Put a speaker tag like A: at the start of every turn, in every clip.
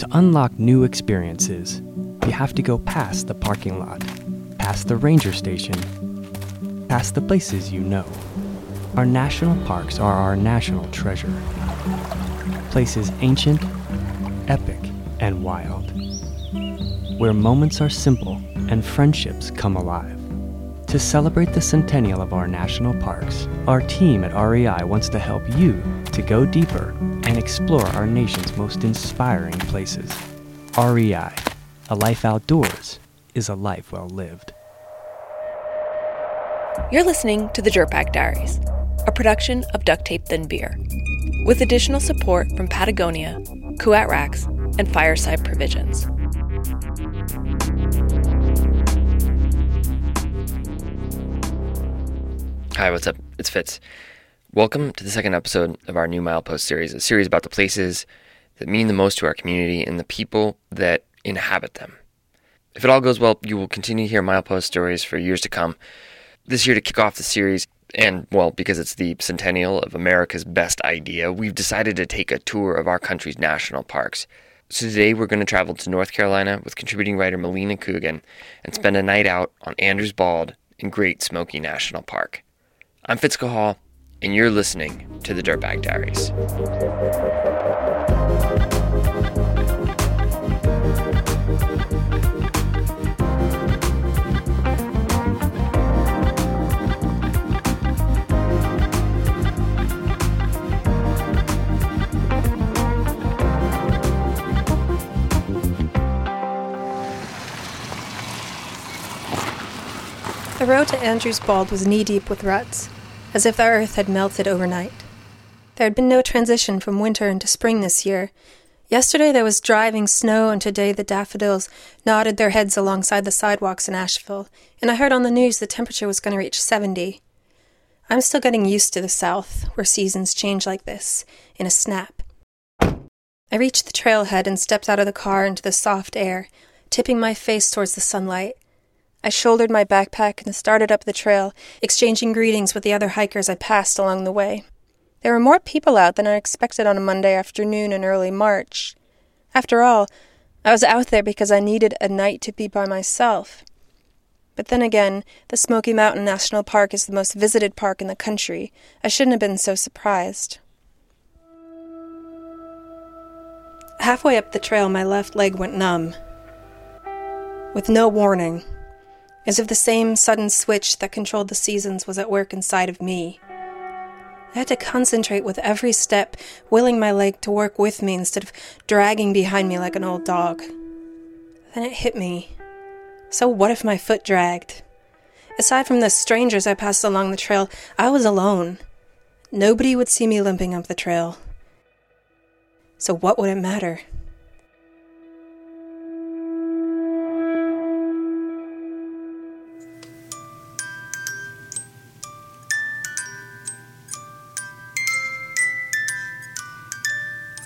A: To unlock new experiences, you have to go past the parking lot, past the ranger station, past the places you know. Our national parks are our national treasure. Places ancient, epic, and wild. Where moments are simple and friendships come alive. To celebrate the centennial of our national parks, our team at REI wants to help you to go deeper and explore our nation's most inspiring places. REI, a life outdoors is a life well lived.
B: You're listening to the Dirtbag Diaries, a production of Duct Tape Then Beer, with additional support from Patagonia, Kuat Racks, and Fireside Provisions.
C: Hi, what's up? It's Fitz. Welcome to the second episode of our new Milepost series, a series about the places that mean the most to our community and the people that inhabit them. If it all goes well, you will continue to hear Milepost stories for years to come. This year, to kick off the series, and well, because it's the centennial of America's best idea, we've decided to take a tour of our country's national parks. So today we're going to travel to North Carolina with contributing writer Melina Coogan and spend a night out on Andrews Bald in Great Smoky National Park. I'm Fitz Cahall, and you're listening to the Dirtbag Diaries.
D: Road to Andrews Bald was knee deep with ruts, as if the earth had melted overnight. There had been no transition from winter into spring this year. Yesterday there was driving snow, and today the daffodils nodded their heads alongside the sidewalks in Asheville, and I heard on the news the temperature was going to reach 70. I'm still getting used to the South, where seasons change like this, in a snap. I reached the trailhead and stepped out of the car into the soft air, tipping my face towards the sunlight. I shouldered my backpack and started up the trail, exchanging greetings with the other hikers I passed along the way. There were more people out than I expected on a Monday afternoon in early March. After all, I was out there because I needed a night to be by myself. But then again, the Smoky Mountain National Park is the most visited park in the country. I shouldn't have been so surprised. Halfway up the trail, my left leg went numb. With no warning as if the same sudden switch that controlled the seasons was at work inside of me. I had to concentrate with every step, willing my leg to work with me instead of dragging behind me like an old dog. Then it hit me. So, what if my foot dragged? Aside from the strangers I passed along the trail, I was alone. Nobody would see me limping up the trail. So, what would it matter?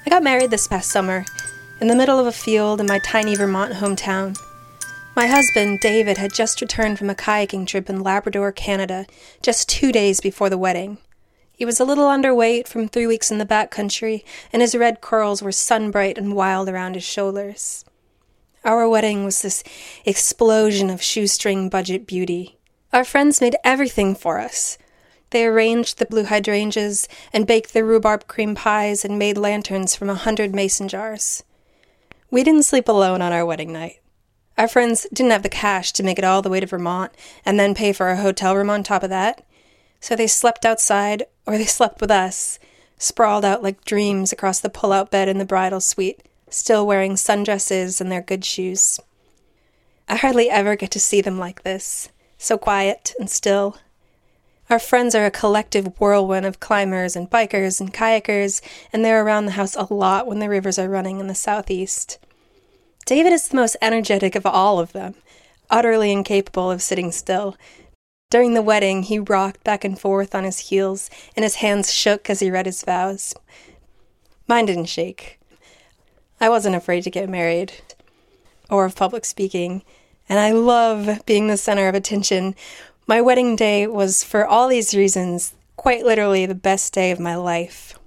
D: I got married this past summer, in the middle of a field in my tiny Vermont hometown. My husband, David, had just returned from a kayaking trip in Labrador, Canada, just two days before the wedding. He was a little underweight from three weeks in the back country, and his red curls were sunbright and wild around his shoulders. Our wedding was this explosion of shoestring budget beauty. Our friends made everything for us they arranged the blue hydrangeas and baked the rhubarb cream pies and made lanterns from a hundred mason jars. We didn't sleep alone on our wedding night. Our friends didn't have the cash to make it all the way to Vermont and then pay for a hotel room on top of that, so they slept outside or they slept with us, sprawled out like dreams across the pull out bed in the bridal suite, still wearing sundresses and their good shoes. I hardly ever get to see them like this, so quiet and still our friends are a collective whirlwind of climbers and bikers and kayakers, and they're around the house a lot when the rivers are running in the southeast. David is the most energetic of all of them, utterly incapable of sitting still. During the wedding, he rocked back and forth on his heels, and his hands shook as he read his vows. Mine didn't shake. I wasn't afraid to get married or of public speaking, and I love being the center of attention my wedding day was, for all these reasons, quite literally the best day of my life.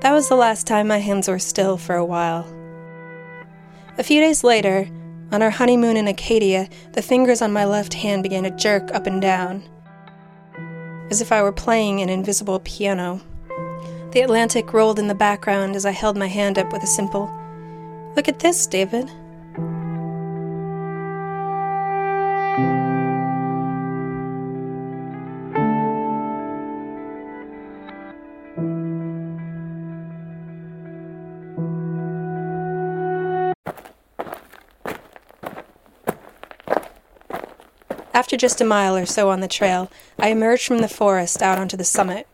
D: That was the last time my hands were still for a while. A few days later, on our honeymoon in Acadia, the fingers on my left hand began to jerk up and down, as if I were playing an invisible piano. The Atlantic rolled in the background as I held my hand up with a simple, Look at this, David. After just a mile or so on the trail, I emerged from the forest out onto the summit.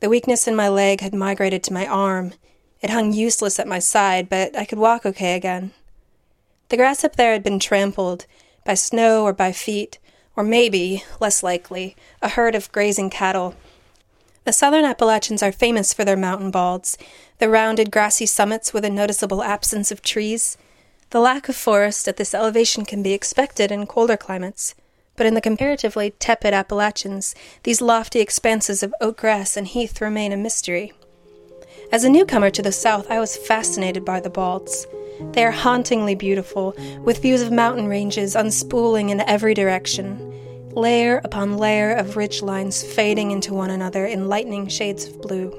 D: The weakness in my leg had migrated to my arm. It hung useless at my side, but I could walk okay again. The grass up there had been trampled by snow or by feet, or maybe, less likely, a herd of grazing cattle. The southern Appalachians are famous for their mountain balds, the rounded grassy summits with a noticeable absence of trees. The lack of forest at this elevation can be expected in colder climates but in the comparatively tepid Appalachians, these lofty expanses of oat grass and heath remain a mystery. As a newcomer to the South, I was fascinated by the balds. They are hauntingly beautiful, with views of mountain ranges unspooling in every direction, layer upon layer of ridge lines fading into one another in lightning shades of blue.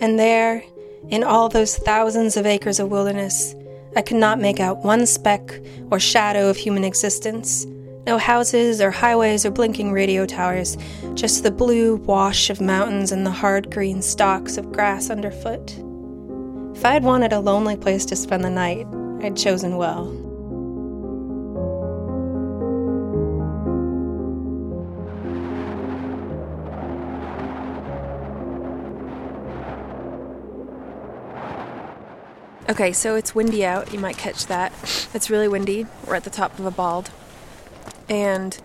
D: And there, in all those thousands of acres of wilderness, I could not make out one speck or shadow of human existence, no houses or highways or blinking radio towers, just the blue wash of mountains and the hard green stalks of grass underfoot. If I had wanted a lonely place to spend the night, I'd chosen well. Okay, so it's windy out. You might catch that. It's really windy. We're at the top of a bald. And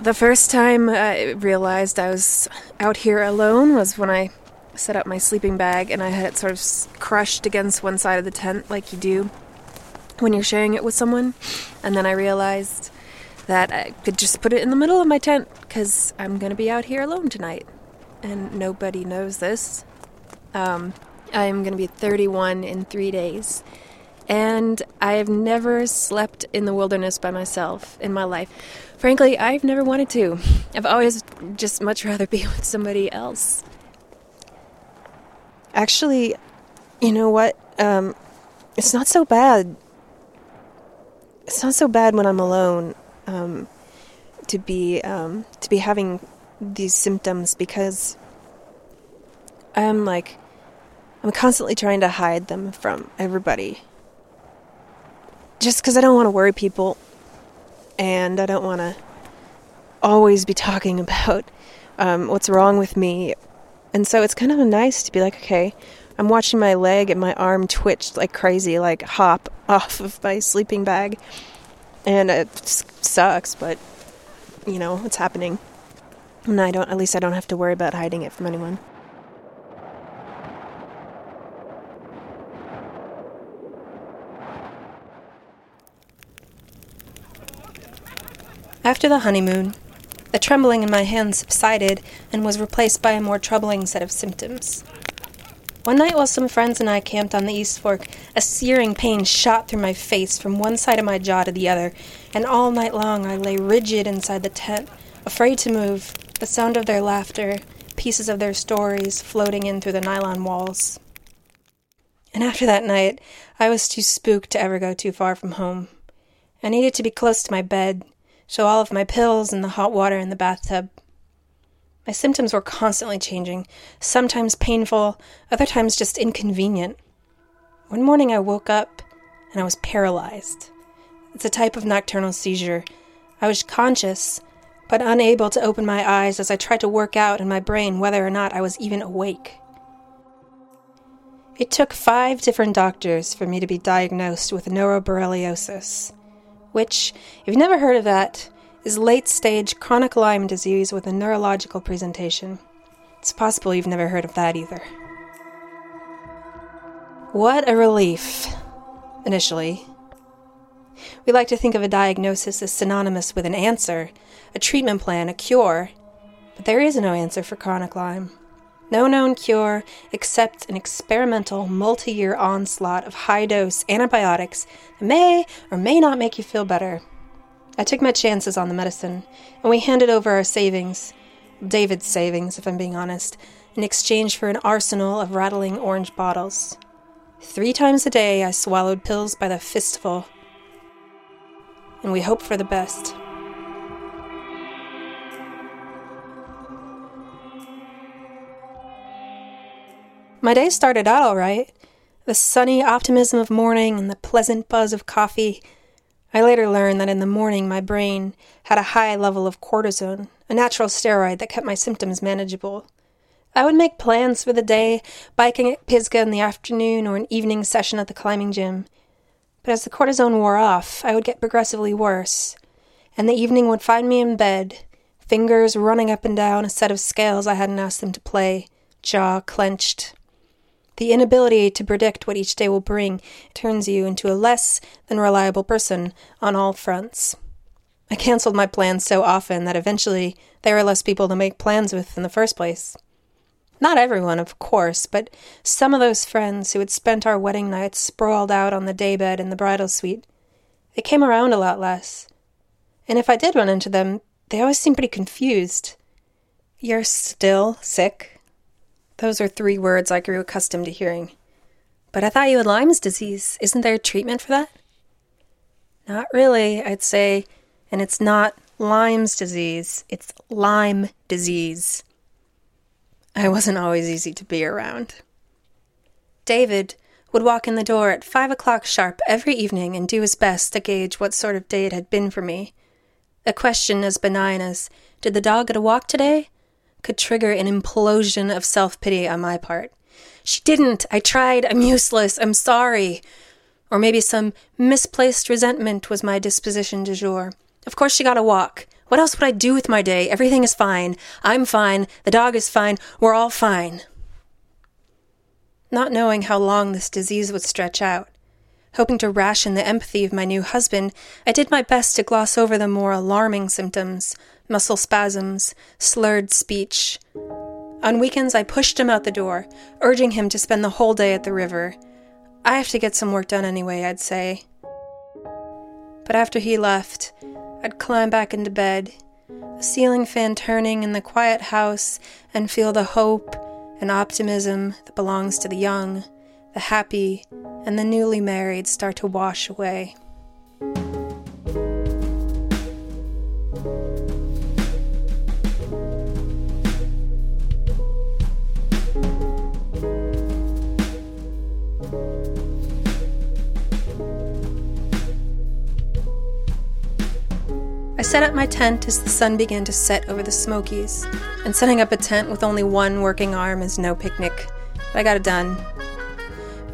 D: the first time I realized I was out here alone was when I set up my sleeping bag and I had it sort of crushed against one side of the tent, like you do when you're sharing it with someone. And then I realized that I could just put it in the middle of my tent because I'm going to be out here alone tonight. And nobody knows this. Um, I'm going to be 31 in three days. And I've never slept in the wilderness by myself in my life. Frankly, I've never wanted to. I've always just much rather be with somebody else. Actually, you know what? Um, it's not so bad. It's not so bad when I'm alone um, to be um, to be having these symptoms because I'm like I'm constantly trying to hide them from everybody just because I don't want to worry people and I don't want to always be talking about um, what's wrong with me. And so it's kind of nice to be like, okay, I'm watching my leg and my arm twitch like crazy, like hop off of my sleeping bag. And it sucks, but you know, it's happening. And I don't, at least I don't have to worry about hiding it from anyone. After the honeymoon, the trembling in my hands subsided and was replaced by a more troubling set of symptoms. One night, while some friends and I camped on the East Fork, a searing pain shot through my face from one side of my jaw to the other, and all night long I lay rigid inside the tent, afraid to move, the sound of their laughter, pieces of their stories floating in through the nylon walls. And after that night, I was too spooked to ever go too far from home. I needed to be close to my bed, so all of my pills and the hot water in the bathtub. My symptoms were constantly changing, sometimes painful, other times just inconvenient. One morning I woke up and I was paralyzed. It's a type of nocturnal seizure. I was conscious, but unable to open my eyes as I tried to work out in my brain whether or not I was even awake. It took five different doctors for me to be diagnosed with neuroborreliosis which, if you've never heard of that, is late stage chronic Lyme disease with a neurological presentation. It's possible you've never heard of that either. What a relief, initially. We like to think of a diagnosis as synonymous with an answer, a treatment plan, a cure, but there is no answer for chronic Lyme. No known cure except an experimental multi year onslaught of high dose antibiotics that may or may not make you feel better. I took my chances on the medicine, and we handed over our savings David's savings, if I'm being honest in exchange for an arsenal of rattling orange bottles. Three times a day I swallowed pills by the fistful, and we hoped for the best. My day started out all right. The sunny optimism of morning and the pleasant buzz of coffee. I later learned that in the morning my brain had a high level of cortisone, a natural steroid that kept my symptoms manageable. I would make plans for the day, biking at Pisgah in the afternoon or an evening session at the climbing gym. But as the cortisone wore off, I would get progressively worse, and the evening would find me in bed, fingers running up and down a set of scales I hadn't asked them to play, jaw clenched, the inability to predict what each day will bring turns you into a less than reliable person on all fronts. I canceled my plans so often that eventually there were less people to make plans with in the first place. Not everyone, of course, but some of those friends who had spent our wedding nights sprawled out on the daybed in the bridal suite. They came around a lot less. And if I did run into them, they always seemed pretty confused. You're still sick? Those are three words I grew accustomed to hearing. But I thought you had Lyme's disease. Isn't there a treatment for that? Not really, I'd say. And it's not Lyme's disease, it's Lyme disease. I wasn't always easy to be around. David would walk in the door at five o'clock sharp every evening and do his best to gauge what sort of day it had been for me. A question as benign as, Did the dog get a walk today? Could trigger an implosion of self pity on my part. She didn't. I tried. I'm useless. I'm sorry. Or maybe some misplaced resentment was my disposition du jour. Of course, she got a walk. What else would I do with my day? Everything is fine. I'm fine. The dog is fine. We're all fine. Not knowing how long this disease would stretch out, hoping to ration the empathy of my new husband, I did my best to gloss over the more alarming symptoms muscle spasms, slurred speech. On weekends, I pushed him out the door, urging him to spend the whole day at the river. I have to get some work done anyway, I'd say. But after he left, I'd climb back into bed, the ceiling fan turning in the quiet house, and feel the hope and optimism that belongs to the young, the happy, and the newly married start to wash away. Set up my tent as the sun began to set over the Smokies, and setting up a tent with only one working arm is no picnic. But I got it done.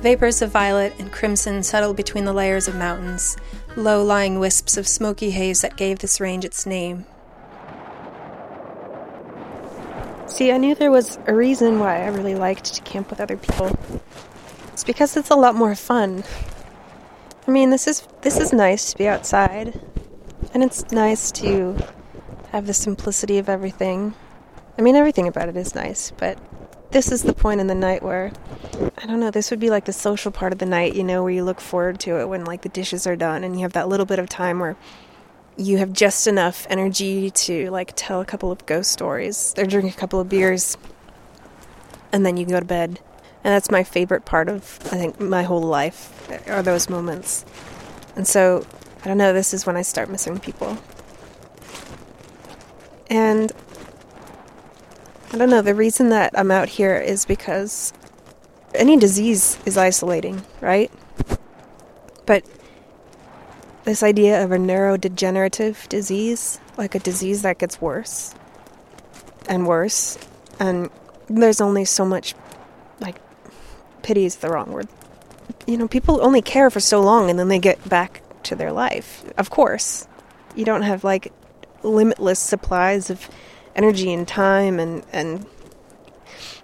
D: Vapors of violet and crimson settled between the layers of mountains, low lying wisps of smoky haze that gave this range its name. See, I knew there was a reason why I really liked to camp with other people. It's because it's a lot more fun. I mean, this is this is nice to be outside and it's nice to have the simplicity of everything. I mean, everything about it is nice, but this is the point in the night where I don't know, this would be like the social part of the night, you know, where you look forward to it when like the dishes are done and you have that little bit of time where you have just enough energy to like tell a couple of ghost stories or drink a couple of beers and then you go to bed. And that's my favorite part of I think my whole life are those moments. And so I don't know, this is when I start missing people. And I don't know, the reason that I'm out here is because any disease is isolating, right? But this idea of a neurodegenerative disease, like a disease that gets worse and worse, and there's only so much, like, pity is the wrong word. You know, people only care for so long and then they get back to their life. Of course, you don't have like limitless supplies of energy and time and and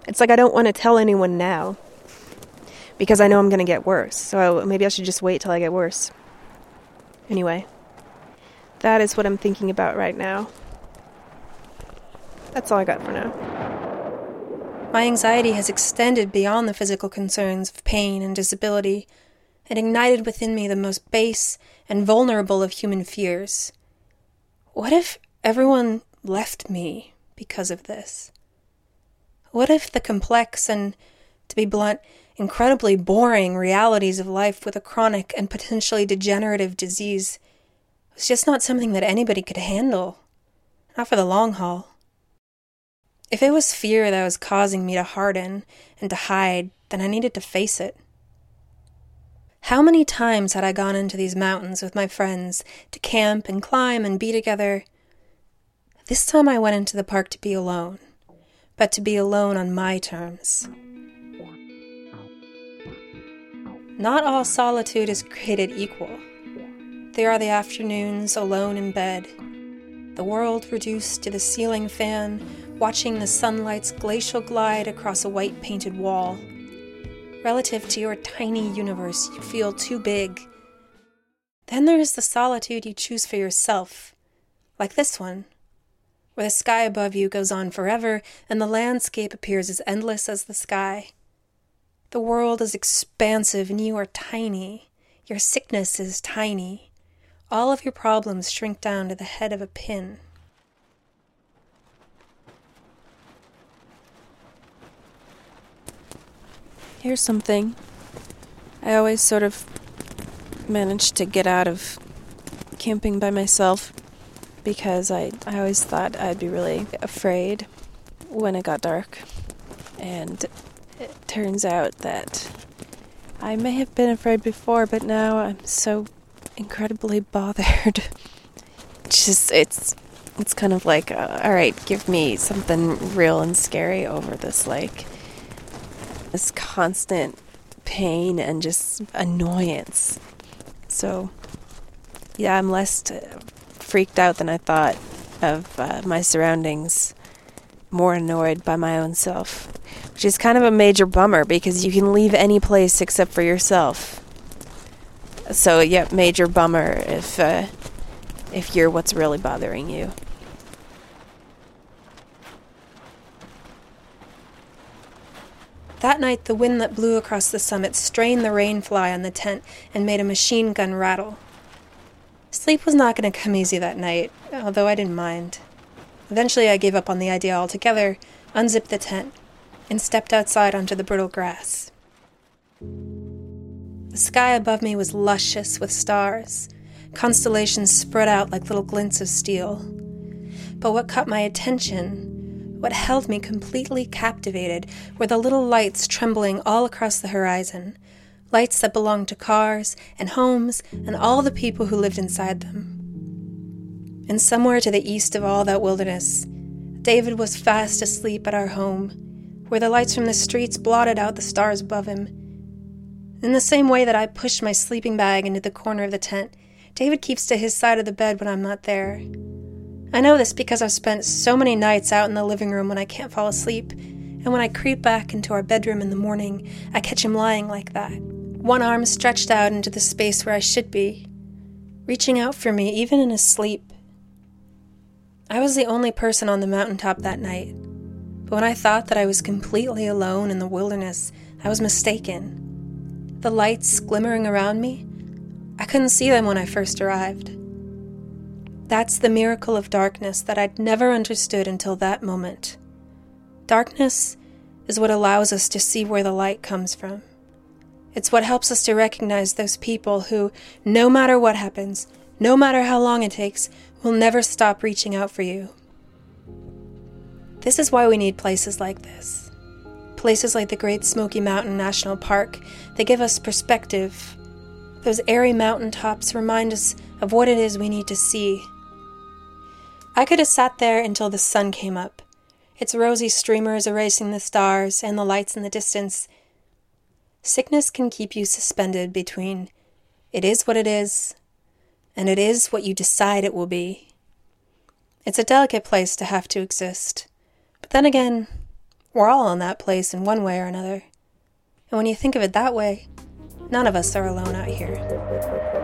D: it's like I don't want to tell anyone now because I know I'm going to get worse. So maybe I should just wait till I get worse. Anyway, that is what I'm thinking about right now. That's all I got for now. My anxiety has extended beyond the physical concerns of pain and disability and ignited within me the most base and vulnerable of human fears. What if everyone left me because of this? What if the complex and, to be blunt, incredibly boring realities of life with a chronic and potentially degenerative disease was just not something that anybody could handle? Not for the long haul. If it was fear that was causing me to harden and to hide, then I needed to face it. How many times had I gone into these mountains with my friends to camp and climb and be together? This time I went into the park to be alone, but to be alone on my terms. Not all solitude is created equal. There are the afternoons alone in bed, the world reduced to the ceiling fan, watching the sunlight's glacial glide across a white painted wall. Relative to your tiny universe, you feel too big. Then there is the solitude you choose for yourself, like this one, where the sky above you goes on forever and the landscape appears as endless as the sky. The world is expansive and you are tiny. Your sickness is tiny. All of your problems shrink down to the head of a pin.
E: Here's something. I always sort of managed to get out of camping by myself because I, I always thought I'd be really afraid when it got dark. And it turns out that I may have been afraid before, but now I'm so incredibly bothered. Just it's it's kind of like, uh, all right, give me something real and scary over this like this constant pain and just annoyance. So, yeah, I'm less freaked out than I thought of uh, my surroundings, more annoyed by my own self, which is kind of a major bummer because you can leave any place except for yourself. So, yeah, major bummer if uh, if you're what's really bothering you.
D: That night, the wind that blew across the summit strained the rain fly on the tent and made a machine gun rattle. Sleep was not going to come easy that night, although I didn't mind. Eventually, I gave up on the idea altogether, unzipped the tent, and stepped outside onto the brittle grass. The sky above me was luscious with stars, constellations spread out like little glints of steel. But what caught my attention what held me completely captivated were the little lights trembling all across the horizon, lights that belonged to cars and homes and all the people who lived inside them. And somewhere to the east of all that wilderness, David was fast asleep at our home, where the lights from the streets blotted out the stars above him. In the same way that I push my sleeping bag into the corner of the tent, David keeps to his side of the bed when I'm not there. I know this because I've spent so many nights out in the living room when I can't fall asleep, and when I creep back into our bedroom in the morning, I catch him lying like that, one arm stretched out into the space where I should be, reaching out for me even in his sleep. I was the only person on the mountaintop that night, but when I thought that I was completely alone in the wilderness, I was mistaken. The lights glimmering around me, I couldn't see them when I first arrived. That's the miracle of darkness that I'd never understood until that moment. Darkness is what allows us to see where the light comes from. It's what helps us to recognize those people who, no matter what happens, no matter how long it takes, will never stop reaching out for you. This is why we need places like this. Places like the Great Smoky Mountain National Park, they give us perspective. Those airy mountaintops remind us of what it is we need to see I could have sat there until the sun came up, its rosy streamers erasing the stars and the lights in the distance. Sickness can keep you suspended between it is what it is and it is what you decide it will be. It's a delicate place to have to exist. But then again, we're all in that place in one way or another. And when you think of it that way, none of us are alone out here.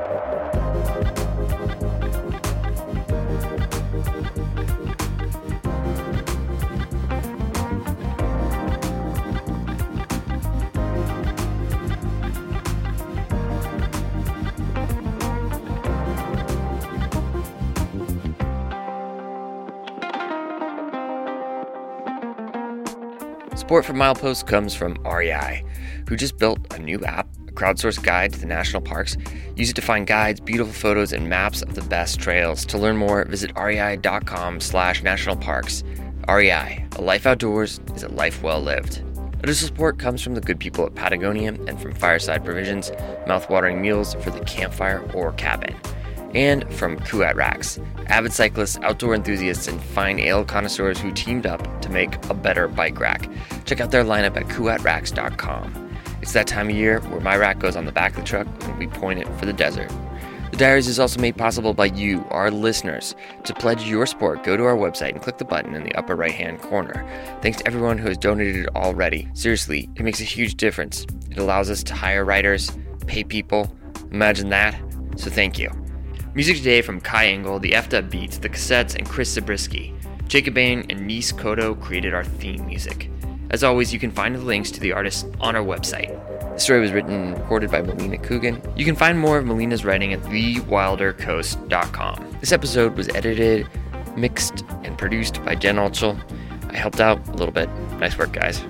C: Support for Milepost comes from REI, who just built a new app, a crowdsourced guide to the national parks. Use it to find guides, beautiful photos, and maps of the best trails. To learn more, visit rei.com slash national parks. REI, a life outdoors is a life well lived. Additional support comes from the good people at Patagonia and from Fireside Provisions, mouthwatering meals for the campfire or cabin. And from Kuat Racks, avid cyclists, outdoor enthusiasts, and fine ale connoisseurs who teamed up to make a better bike rack. Check out their lineup at kuatracks.com. It's that time of year where my rack goes on the back of the truck and we point it for the desert. The Diaries is also made possible by you, our listeners. To pledge your support, go to our website and click the button in the upper right hand corner. Thanks to everyone who has donated already. Seriously, it makes a huge difference. It allows us to hire writers, pay people. Imagine that. So thank you. Music today from Kai Engel, the F-Dub Beats, the Cassettes, and Chris Zabriskie. Jacob Bain and Nis Koto created our theme music. As always, you can find the links to the artists on our website. The story was written and recorded by Melina Coogan. You can find more of Melina's writing at thewildercoast.com. This episode was edited, mixed, and produced by Jen Altschul. I helped out a little bit. Nice work, guys.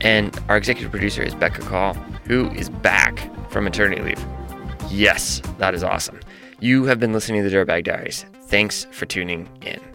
C: And our executive producer is Becca Cahall, who is back from maternity leave. Yes, that is awesome. You have been listening to the Dirtbag Diaries. Thanks for tuning in.